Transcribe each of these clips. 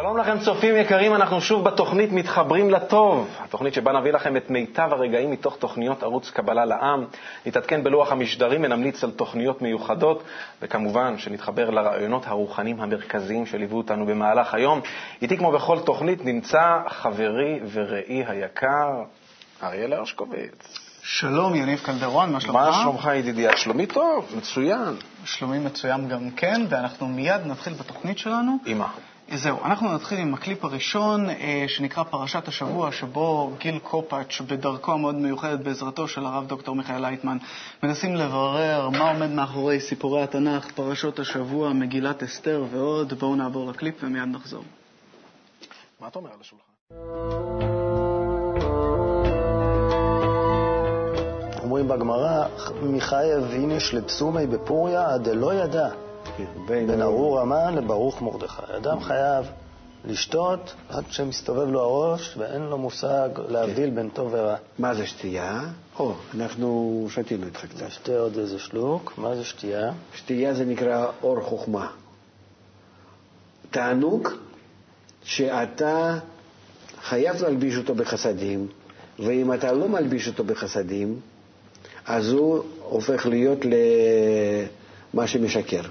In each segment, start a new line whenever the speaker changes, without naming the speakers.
שלום לכם צופים יקרים, אנחנו שוב בתוכנית מתחברים לטוב, התוכנית שבה נביא לכם את מיטב הרגעים מתוך תוכניות ערוץ קבלה לעם, נתעדכן בלוח המשדרים ונמליץ על תוכניות מיוחדות, וכמובן שנתחבר לרעיונות הרוחניים המרכזיים שליוו אותנו במהלך היום. איתי כמו בכל תוכנית נמצא חברי ורעי היקר, אריאל הרשקוביץ.
שלום, יניב קלדרון, מה שלומך?
מה שלומך ידידי? שלומי טוב, מצוין.
שלומי מצוין גם כן, ואנחנו מיד נתחיל בתוכנית שלנו.
עם מה?
זהו, אנחנו נתחיל עם הקליפ הראשון אה, שנקרא פרשת השבוע, שבו גיל קופאץ', בדרכו המאוד מיוחדת בעזרתו של הרב דוקטור מיכאל לייטמן, מנסים לברר מה עומד מאחורי סיפורי התנ"ך, פרשות השבוע, מגילת אסתר ועוד. בואו נעבור לקליפ ומיד נחזור.
מה אתה אומר על השולחן?
אומרים בגמרא, מחייב איניש לפסומי בפוריה דלא ידע. בין ארור המן לברוך מרדכי. אדם חייב לשתות עד שמסתובב לו הראש ואין לו מושג להבדיל בין טוב ורע.
מה זה שתייה? או, אנחנו שתינו איתך קצת.
נשתה עוד איזה שלוק. מה זה שתייה?
שתייה זה נקרא אור חוכמה. תענוג שאתה חייב להלביש אותו בחסדים, ואם אתה לא מלביש אותו בחסדים, אז הוא הופך להיות למה שמשקר.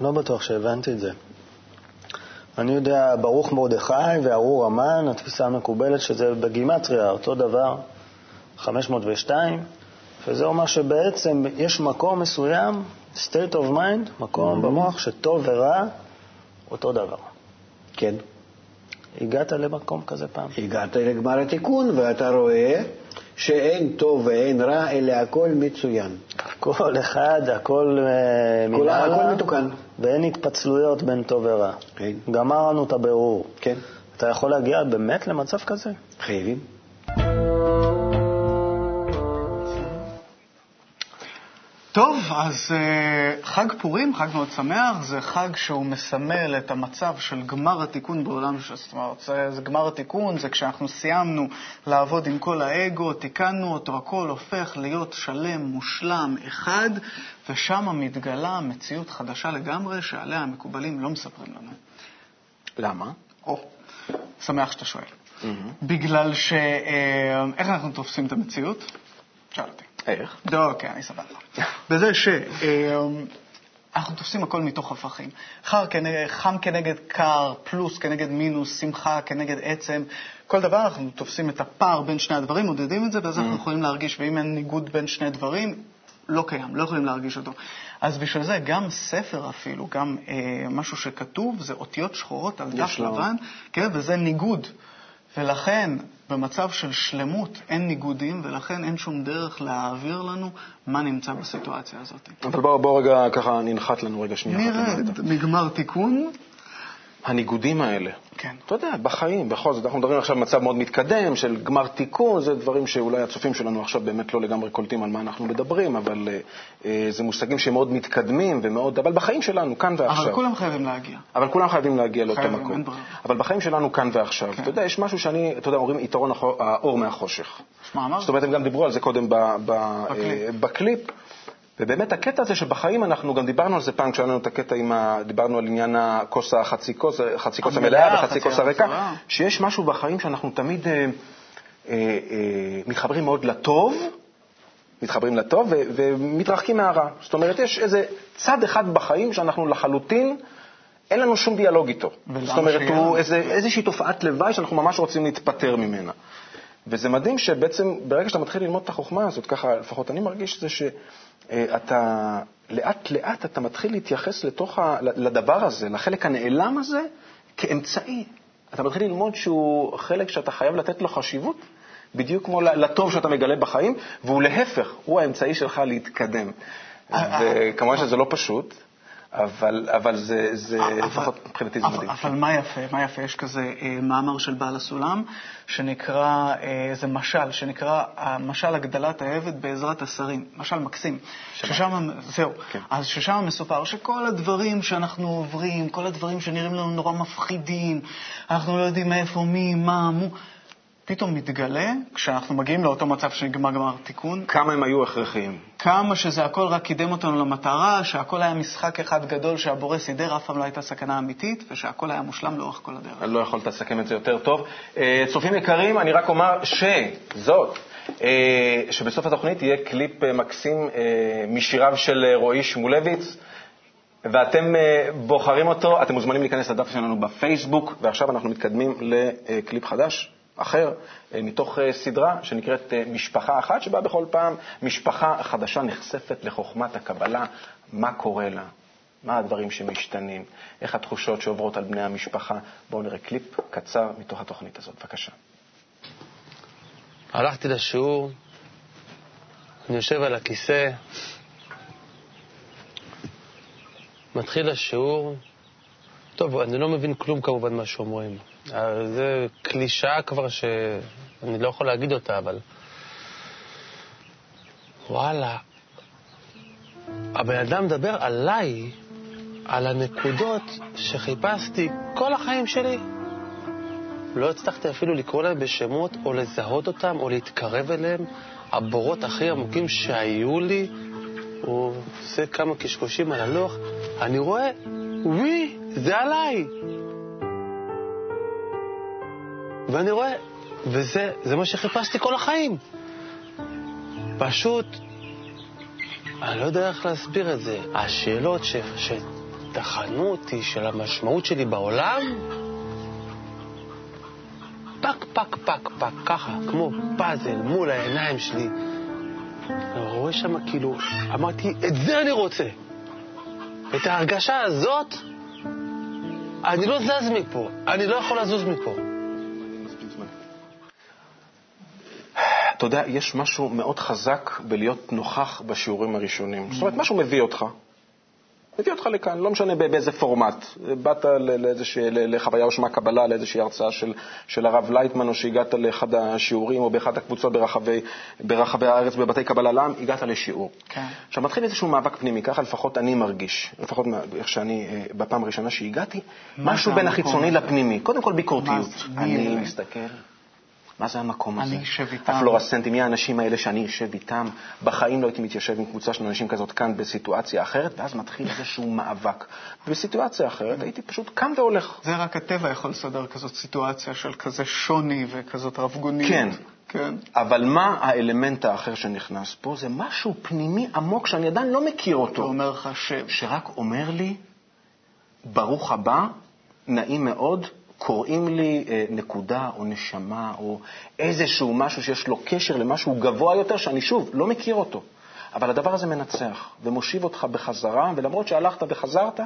לא בטוח שהבנתי את זה. אני יודע, ברוך מרדכי וארור המן, התפיסה המקובלת שזה בגימטריה, אותו דבר, 502, וזה אומר שבעצם יש מקום מסוים, state of mind, מקום mm-hmm. במוח שטוב ורע אותו דבר.
כן.
הגעת למקום כזה פעם?
הגעת לגמר התיקון, ואתה רואה שאין טוב ואין רע, אלא הכל מצוין.
כל אחד, הכל
uh, מנהלה. הכל מתוקן.
ואין התפצלויות בין טוב ורע.
כן.
גמרנו את הבירור.
כן.
אתה יכול להגיע באמת למצב כזה?
חייבים.
טוב, אז uh, חג פורים, חג מאוד שמח, זה חג שהוא מסמל את המצב של גמר התיקון בעולם, זאת אומרת, זה, זה גמר התיקון, זה כשאנחנו סיימנו לעבוד עם כל האגו, תיקנו אותו, הכל הופך להיות שלם, מושלם, אחד, ושם מתגלה מציאות חדשה לגמרי, שעליה המקובלים לא מספרים לנו.
למה?
או, שמח שאתה שואל. Mm-hmm. בגלל ש... אה, איך אנחנו תופסים את המציאות? שאל אותי.
איך?
לא, כן, אני סבבה. בזה שאנחנו תופסים הכל מתוך הפכים. חם כנגד קר, פלוס כנגד מינוס, שמחה כנגד עצם. כל דבר אנחנו תופסים את הפער בין שני הדברים, מודדים את זה, ואז אנחנו mm. יכולים להרגיש, ואם אין ניגוד בין שני דברים, לא קיים, לא יכולים להרגיש אותו. אז בשביל זה גם ספר אפילו, גם אה, משהו שכתוב, זה אותיות שחורות על דף לבן, כן, וזה ניגוד. ולכן, במצב של שלמות אין ניגודים, ולכן אין שום דרך להעביר לנו מה נמצא בסיטואציה הזאת.
אבל בואו בוא רגע ככה ננחת לנו רגע שנייה.
נראה, נגמר תיקון.
הניגודים האלה.
כן.
אתה יודע, בחיים, בכל זאת, אנחנו מדברים עכשיו במצב מאוד מתקדם של גמר תיקון, זה דברים שאולי הצופים שלנו עכשיו באמת לא לגמרי קולטים על מה אנחנו מדברים, אבל אה, זה מושגים שהם מאוד מתקדמים ומאוד, אבל בחיים שלנו, כאן ועכשיו.
אבל כולם חייבים להגיע.
אבל כולם חייבים להגיע לאותו חייבים, מקום. אבל בחיים שלנו, כאן ועכשיו, כן. אתה יודע, יש משהו שאני, אתה יודע, אומרים יתרון האור מהחושך. זאת אומרת, הם גם דיברו על זה קודם ב, ב, בקליפ. אה, בקליפ. ובאמת הקטע הזה שבחיים אנחנו גם דיברנו על זה פעם כשהיה לנו את הקטע עם ה... דיברנו על עניין הכוס החצי כוס, חצי כוס המלאה וחצי כוס הריקה, שיש משהו בחיים שאנחנו תמיד אה, אה, אה, מתחברים מאוד לטוב, מתחברים לטוב ו- ומתרחקים מהרע. זאת אומרת, יש איזה צד אחד בחיים שאנחנו לחלוטין, אין לנו שום דיאלוג איתו. זאת אומרת, הוא איזה, איזושהי תופעת לוואי שאנחנו ממש רוצים להתפטר ממנה. וזה מדהים שבעצם ברגע שאתה מתחיל ללמוד את החוכמה הזאת, ככה לפחות אני מרגיש זה שאתה לאט לאט אתה מתחיל להתייחס לתוך ה, לדבר הזה, לחלק הנעלם הזה, כאמצעי. אתה מתחיל ללמוד שהוא חלק שאתה חייב לתת לו חשיבות, בדיוק כמו לטוב שאתה מגלה בחיים, והוא להפך, הוא האמצעי שלך להתקדם. אה, אה, וכמובן שזה לא פשוט, אבל, אבל זה, זה אבל, לפחות מבחינתי זה מדהים.
אבל מה יפה? מה יפה? יש כזה אה, מאמר של בעל הסולם, שנקרא, אה, זה משל, שנקרא משל הגדלת העבד בעזרת השרים. משל מקסים. ששם, זהו. כן. אז ששם מסופר שכל הדברים שאנחנו עוברים, כל הדברים שנראים לנו נורא מפחידים, אנחנו לא יודעים מאיפה, מי, מה, מו, פתאום מתגלה, כשאנחנו מגיעים לאותו מצב שנגמר גמר תיקון,
כמה הם היו הכרחיים.
כמה שזה הכל רק קידם אותנו למטרה, שהכל היה משחק אחד גדול שהבורא סידר, אף פעם לא הייתה סכנה אמיתית, ושהכל היה מושלם לאורך כל הדרך.
לא יכולת לסכם את זה יותר טוב. אה, צופים יקרים, אני רק אומר שזאת, אה, שבסוף התוכנית יהיה קליפ אה, מקסים משיריו של רועי שמולביץ. ואתם בוחרים אותו, אתם מוזמנים להיכנס לדף שלנו בפייסבוק, ועכשיו אנחנו מתקדמים לקליפ חדש אחר, אה, מתוך אה, סדרה שנקראת אה, משפחה אחת, שבה בכל פעם משפחה חדשה נחשפת לחוכמת הקבלה, מה קורה לה, מה הדברים שמשתנים, איך התחושות שעוברות על בני המשפחה. בואו נראה קליפ קצר מתוך התוכנית הזאת. בבקשה.
הלכתי לשיעור, אני יושב על הכיסא, מתחיל השיעור, טוב, אני לא מבין כלום כמובן מה שאומרים. אה, זה קלישאה כבר שאני לא יכול להגיד אותה, אבל... וואלה, הבן אדם מדבר עליי, על הנקודות שחיפשתי כל החיים שלי. לא הצלחתי אפילו לקרוא להם בשמות, או לזהות אותם, או להתקרב אליהם. הבורות הכי עמוקים שהיו לי, הוא עושה כמה קשקושים על הלוח, אני רואה, ווי, זה עליי. ואני רואה, וזה מה שחיפשתי כל החיים. פשוט, אני לא יודע איך להסביר את זה. השאלות שטחנו אותי, של המשמעות שלי בעולם, פק, פק, פק, פק, ככה, כמו פאזל מול העיניים שלי. אני רואה שם כאילו, אמרתי, את זה אני רוצה. את ההרגשה הזאת, אני לא זז מפה, אני לא יכול לזוז מפה.
אתה יודע, יש משהו מאוד חזק בלהיות נוכח בשיעורים הראשונים. זאת אומרת, משהו מביא אותך. מביא אותך לכאן, לא משנה באיזה פורמט. באת לאיזושהי, לחוויה או שמע קבלה, לאיזושהי הרצאה של, של הרב לייטמן, או שהגעת לאחד השיעורים, או באחת הקבוצות ברחבי, ברחבי הארץ, בבתי קבלה לעם, הגעת לשיעור. כן. עכשיו, מתחיל איזשהו מאבק פנימי, ככה לפחות אני מרגיש, לפחות איך שאני, אה, בפעם הראשונה שהגעתי, משהו בין החיצוני לפנימי. קודם כל ביקורתיות. אני מסתכל. מה זה המקום הזה?
אני אשב איתם.
הפלורסנטים, מי האנשים האלה שאני אשב איתם? בחיים לא הייתי מתיישב עם קבוצה של אנשים כזאת כאן בסיטואציה אחרת, ואז מתחיל איזשהו מאבק. ובסיטואציה אחרת הייתי פשוט קם והולך.
זה רק הטבע יכול לסדר כזאת סיטואציה של כזה שוני וכזאת רבגוניות.
כן. כן. אבל מה האלמנט האחר שנכנס פה? זה משהו פנימי עמוק שאני עדיין לא מכיר אותו.
ואומר לך שם.
שרק אומר לי, ברוך הבא, נעים מאוד, קוראים לי אה, נקודה או נשמה או איזשהו משהו שיש לו קשר למשהו גבוה יותר, שאני שוב לא מכיר אותו. אבל הדבר הזה מנצח ומושיב אותך בחזרה, ולמרות שהלכת וחזרת,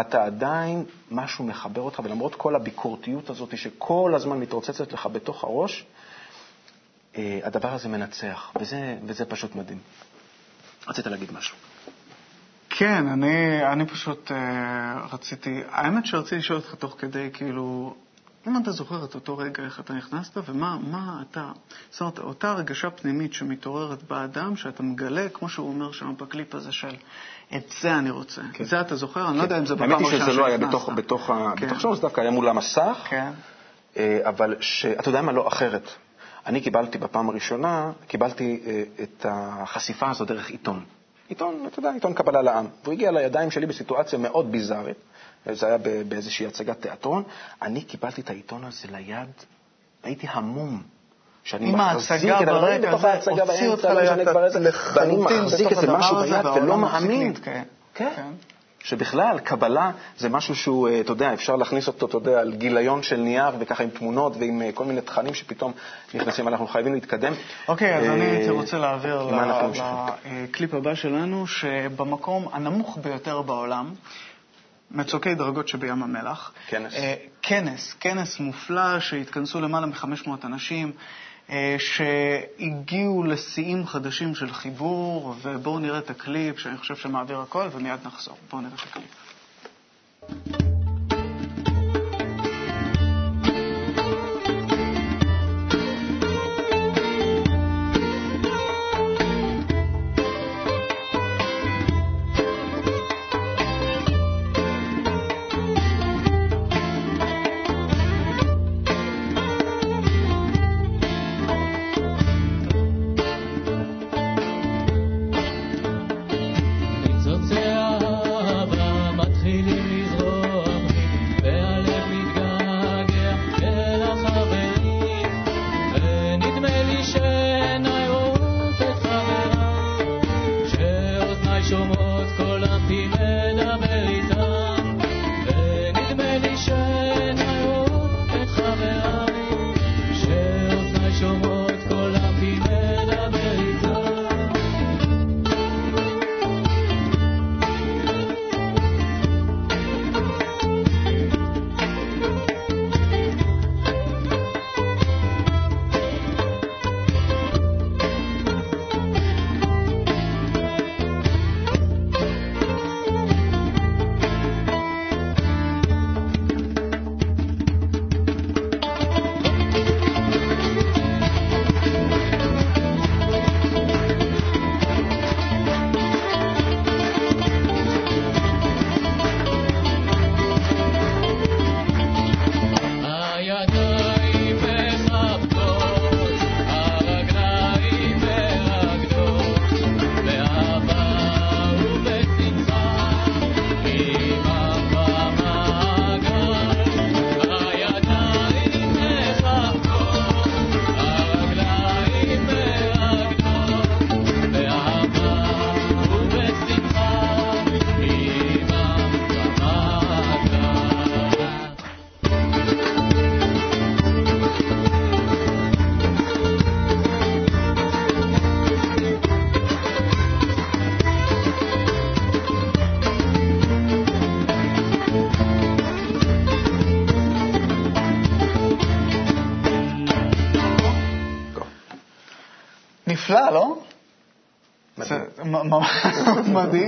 אתה עדיין, משהו מחבר אותך, ולמרות כל הביקורתיות הזאת שכל הזמן מתרוצצת לך בתוך הראש, אה, הדבר הזה מנצח, וזה, וזה פשוט מדהים. רצית להגיד משהו.
כן, אני, אני פשוט uh, רציתי, האמת שרציתי לשאול אותך תוך כדי, כאילו, אם אתה זוכר את אותו רגע, איך אתה נכנסת, ומה מה אתה, זאת אומרת, אותה הרגשה פנימית שמתעוררת באדם, שאתה מגלה, כמו שהוא אומר שם בקליפ הזה של, את זה אני רוצה. כן. זה אתה זוכר? כן. אני לא יודע אם זה בפעם
הראשונה שנכנסת. האמת היא שזה לא היה בתוך, בתוך, כן. בתוך שם, זה דווקא היה מול המסך, כן. אה, אבל ש... אתה יודע מה? לא אחרת. אני קיבלתי בפעם הראשונה, קיבלתי אה, את החשיפה הזו דרך עיתון. עיתון, אתה יודע, עיתון קבלה לעם. והוא הגיע לידיים שלי בסיטואציה מאוד ביזארית, זה היה באיזושהי הצגת תיאטרון. אני קיבלתי את העיתון הזה ליד, הייתי המום.
שאני מחזיק את הדברים
בתוך ההצגה באמצע, לא ואני מחזיק איזה משהו ביד ולא מאמין. כן. שבכלל, קבלה זה משהו שהוא, אה, אתה יודע, אפשר להכניס אותו, אתה יודע, על גיליון של נייר וככה עם תמונות ועם אה, כל מיני תכנים שפתאום נכנסים, אנחנו חייבים להתקדם.
אוקיי, אז אני הייתי רוצה להעביר לקליפ הבא שלנו, שבמקום הנמוך ביותר בעולם, מצוקי דרגות שבים המלח.
כנס.
אה, כנס, כנס מופלא שהתכנסו למעלה מ-500 אנשים. אה, שהגיעו לשיאים חדשים של חיבור, ובואו נראה את הקליפ שאני חושב שמעביר הכל, ומיד נחזור. בואו נראה את הקליפ.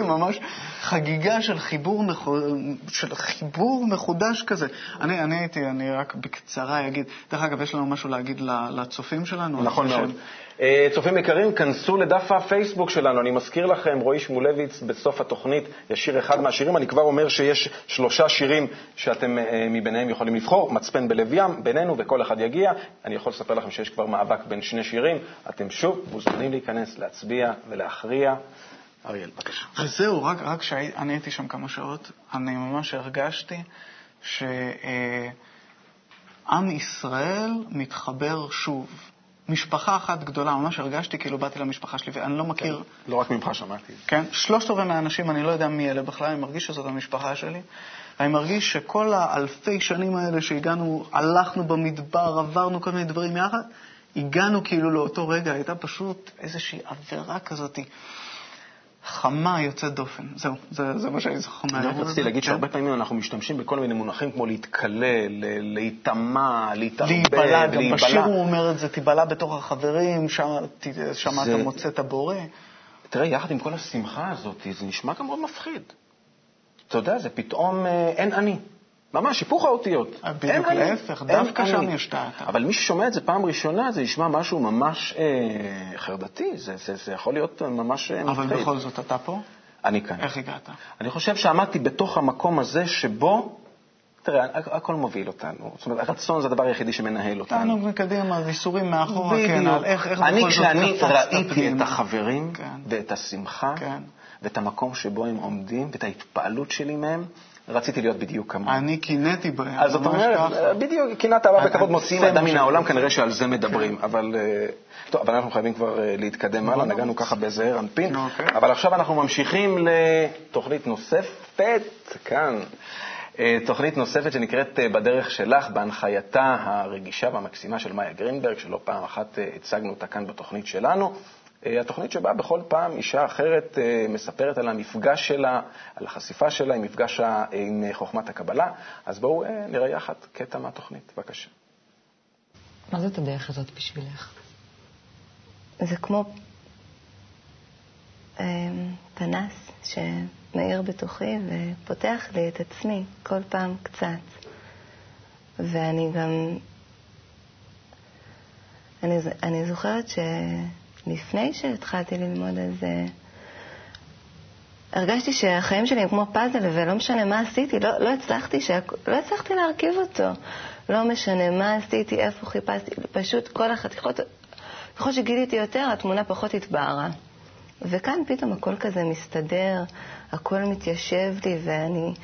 ממש חגיגה של חיבור, של חיבור מחודש כזה. אני, אני הייתי, אני רק בקצרה אגיד, דרך אגב, יש לנו משהו להגיד לצופים שלנו?
נכון מאוד.
שהם-
אה, צופים יקרים, כנסו לדף הפייסבוק שלנו. אני מזכיר לכם, רועי שמולביץ בסוף התוכנית ישיר אחד מהשירים. אני כבר אומר שיש שלושה שירים שאתם אה, מביניהם יכולים לבחור, מצפן בלב ים, בינינו, וכל אחד יגיע. אני יכול לספר לכם שיש כבר מאבק בין שני שירים. אתם שוב מוזמנים להיכנס, להצביע ולהכריע. אריאל, בבקשה.
וזהו, רק, רק כשאני הייתי שם כמה שעות, אני ממש הרגשתי שעם ישראל מתחבר שוב. משפחה אחת גדולה, ממש הרגשתי כאילו באתי למשפחה שלי, ואני לא מכיר,
לא רק ממך שמעתי.
כן? שלושת רבעי מהאנשים, אני לא יודע מי אלה בכלל, אני מרגיש שזאת המשפחה שלי. אני מרגיש שכל האלפי שנים האלה שהגענו, הלכנו במדבר, עברנו כל מיני דברים יחד, הגענו כאילו לאותו רגע, הייתה פשוט איזושהי עבירה כזאת, חמה יוצאת דופן. זהו, זה, זה מה שאני זוכר מהערב
רציתי
הזה.
להגיד
כן.
שהרבה פעמים אנחנו משתמשים בכל מיני מונחים כמו להתקלל, להיטמע, להתערבב,
להיבלע, גם בשיר. הוא אומר את זה, תיבלע בתוך החברים, שם, שם
זה-
אתה מוצא את הבורא.
תראה, יחד עם כל השמחה הזאת, זה נשמע גם מאוד מפחיד. אתה יודע, זה פתאום אה, אין אני. ממש, היפוך האותיות.
אה, בדיוק
אני,
להפך, דווקא
אני.
שם יש את ה-
אבל מי ששומע את זה פעם ראשונה, זה נשמע משהו ממש אה, חרדתי. זה, זה, זה יכול להיות ממש אה,
אבל
מפחיד.
בכל זאת, אתה פה?
אני כאן.
איך הגעת?
אני חושב שעמדתי בתוך המקום הזה שבו, תראה, הכ- הכל מוביל אותנו. זאת אומרת, הרצון זה הדבר היחידי שמנהל אותנו.
תענוג מקדימה, ייסורים מאחורה, כן. על איך, איך
אני, כשאני ראיתי. את החברים
כן.
ואת השמחה
כן.
ואת המקום שבו הם עומדים ואת ההתפעלות שלי מהם, רציתי להיות בדיוק כמוהם.
אני קינאתי בהם,
אז זאת אומרת. בדיוק, קנאת אהבה וכבוד
אני-
מוציאים אדם מן העולם. כנראה שעל זה מדברים. אבל אה, טוב, אבל אנחנו חייבים כבר אה, להתקדם הלאה, נגענו ככה בזעיר אנפין.
אוקיי.
אבל עכשיו אנחנו ממשיכים לתוכנית נוספת, כאן. אה, תוכנית נוספת שנקראת בדרך שלך, בהנחייתה הרגישה והמקסימה של מאיה גרינברג, שלא פעם אחת הצגנו אותה כאן בתוכנית שלנו. אה, התוכנית שבה בכל פעם אישה אחרת אה, מספרת על המפגש שלה, על החשיפה שלה עם מפגש עם חוכמת הקבלה. אז בואו אה, נראה יחד קטע מהתוכנית, בבקשה.
מה זאת הדרך הזאת בשבילך?
זה כמו פנס שמאיר בתוכי ופותח לי את עצמי כל פעם קצת. ואני גם... אני, אני זוכרת שלפני שהתחלתי ללמוד על זה, הרגשתי שהחיים שלי הם כמו פאזל ולא משנה מה עשיתי, לא, לא, הצלחתי, שהכ... לא הצלחתי להרכיב אותו. לא משנה מה עשיתי, איפה חיפשתי, פשוט כל החתיכות, ככל שגיליתי יותר, התמונה פחות התבהרה. וכאן פתאום הכל כזה מסתדר, הכל מתיישב לי, ואני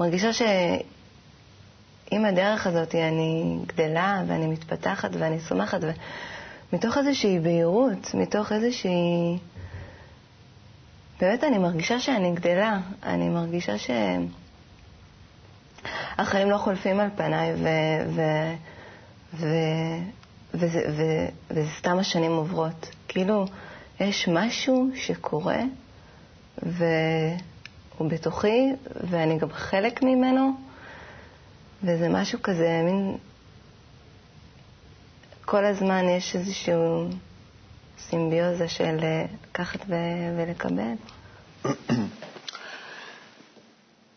מרגישה שעם הדרך הזאת אני גדלה ואני מתפתחת ואני צומחת, ומתוך איזושהי בהירות, מתוך איזושהי... באמת אני מרגישה שאני גדלה, אני מרגישה שהחיים לא חולפים על פניי, ו... ו... ו... וזה, ו... וזה סתם השנים עוברות. כאילו, יש משהו שקורה, והוא בתוכי, ואני גם חלק ממנו, וזה משהו כזה, מין... כל הזמן יש איזשהו סימביוזה של אה, לקחת ו... ולקבל.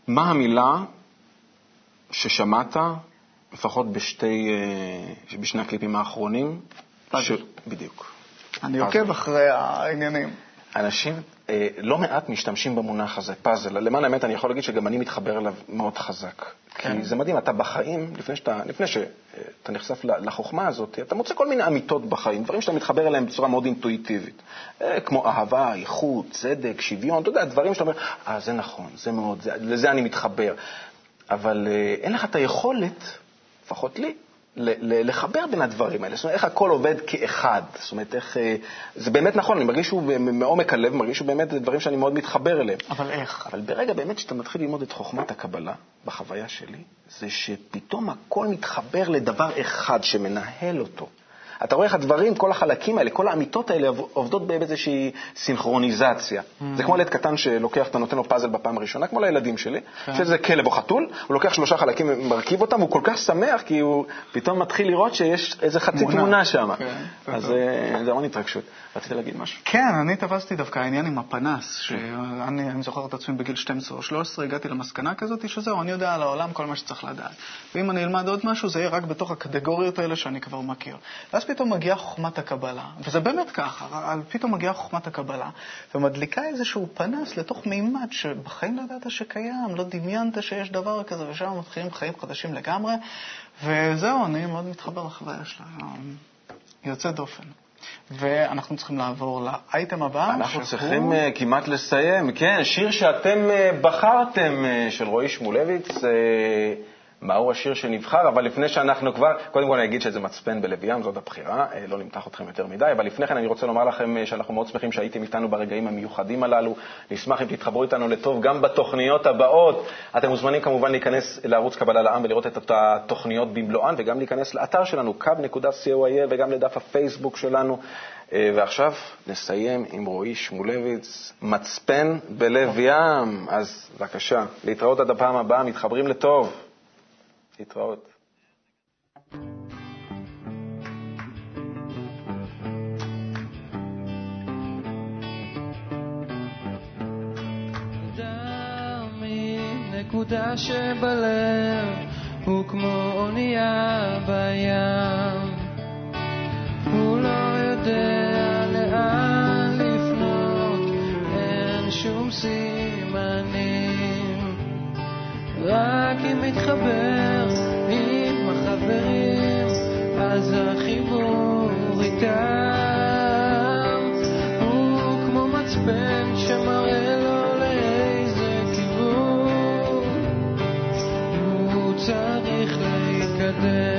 מה המילה ששמעת, לפחות בשתי, אה, בשני הקליפים האחרונים? ש... בדיוק.
אני. עוקב אחרי העניינים.
אנשים לא מעט משתמשים במונח הזה, פאזל. למען האמת, אני יכול להגיד שגם אני מתחבר אליו מאוד חזק.
כן.
כי זה מדהים, אתה בחיים, לפני, שאתה, לפני שאתה נחשף לחוכמה הזאת, אתה מוצא כל מיני אמיתות בחיים, דברים שאתה מתחבר אליהם בצורה מאוד אינטואיטיבית. אה, כמו אהבה, איכות, צדק, שוויון, אתה יודע, דברים שאתה אומר, אה, זה נכון, זה מאוד, זה, לזה אני מתחבר. אבל אה, אין לך את היכולת, לפחות לי, לחבר בין הדברים האלה, זאת אומרת, איך הכל עובד כאחד, זאת אומרת, איך... אה, זה באמת נכון, אני מרגיש שהוא מעומק הלב, מרגיש שהוא באמת דברים שאני מאוד מתחבר אליהם.
אבל איך?
אבל ברגע באמת שאתה מתחיל ללמוד את חוכמת הקבלה, בחוויה שלי, זה שפתאום הכל מתחבר לדבר אחד שמנהל אותו. אתה רואה איך הדברים, כל החלקים האלה, כל האמיתות האלה עובדות באיזושהי סינכרוניזציה. Mm. זה כמו ילד קטן שלוקח, אתה נותן לו פאזל בפעם הראשונה, כמו לילדים שלי, כן. שזה כלב או חתול, הוא לוקח שלושה חלקים ומרכיב אותם, הוא כל כך שמח, כי הוא פתאום מתחיל לראות שיש איזה חצי תמונה, תמונה שם. כן, אז אה, זה המון התרגשות. רצית להגיד משהו?
כן, אני תפסתי דווקא העניין עם הפנס, שאני זוכר את עצמי בגיל 12 או 13, הגעתי למסקנה כזאת, שזהו, אני יודע על העולם כל מה שצריך לדעת. ואם אני אלמד עוד משהו, זה יהיה רק בתוך הקטגוריות האלה שאני כבר מכיר. ואז פתאום מגיעה חוכמת הקבלה, וזה באמת ככה, פתאום מגיעה חוכמת הקבלה, ומדליקה איזשהו פנס לתוך מימד שבחיים לא ידעת שקיים, לא דמיינת שיש דבר כזה, ושם מתחילים חיים חדשים לגמרי, וזהו, אני מאוד מתחבר לחוויה שלה, יוצא דופן. ואנחנו צריכים לעבור לאייטם הבא.
אנחנו שהוא... צריכים uh, כמעט לסיים. כן, שיר שאתם uh, בחרתם, uh, של רועי שמולביץ. Uh, מהו השיר שנבחר, אבל לפני שאנחנו כבר, קודם כל אני אגיד שזה מצפן בלב ים, זאת הבחירה, אה, לא נמתח אתכם יותר מדי, אבל לפני כן אני רוצה לומר לכם אה, שאנחנו מאוד שמחים שהייתם איתנו ברגעים המיוחדים הללו, נשמח אם תתחברו איתנו לטוב גם בתוכניות הבאות. אתם מוזמנים כמובן להיכנס לערוץ קבלה לעם ולראות את התוכניות במלואן, וגם להיכנס לאתר שלנו, kub.co.il, וגם לדף הפייסבוק שלנו. אה, ועכשיו נסיים עם רועי שמולביץ, מצפן בלב ים. אז בבקשה, להתראות עד הפעם הבאה, מתחברים לטוב. להתראות.
נקודה שבלב הוא כמו אונייה בים הוא לא יודע לאן לפנות אין שום סימנים רק אם מתחבר אז החיבור איתם הוא כמו מצפן שמראה לו לאיזה כיוון הוא צריך להתקדם.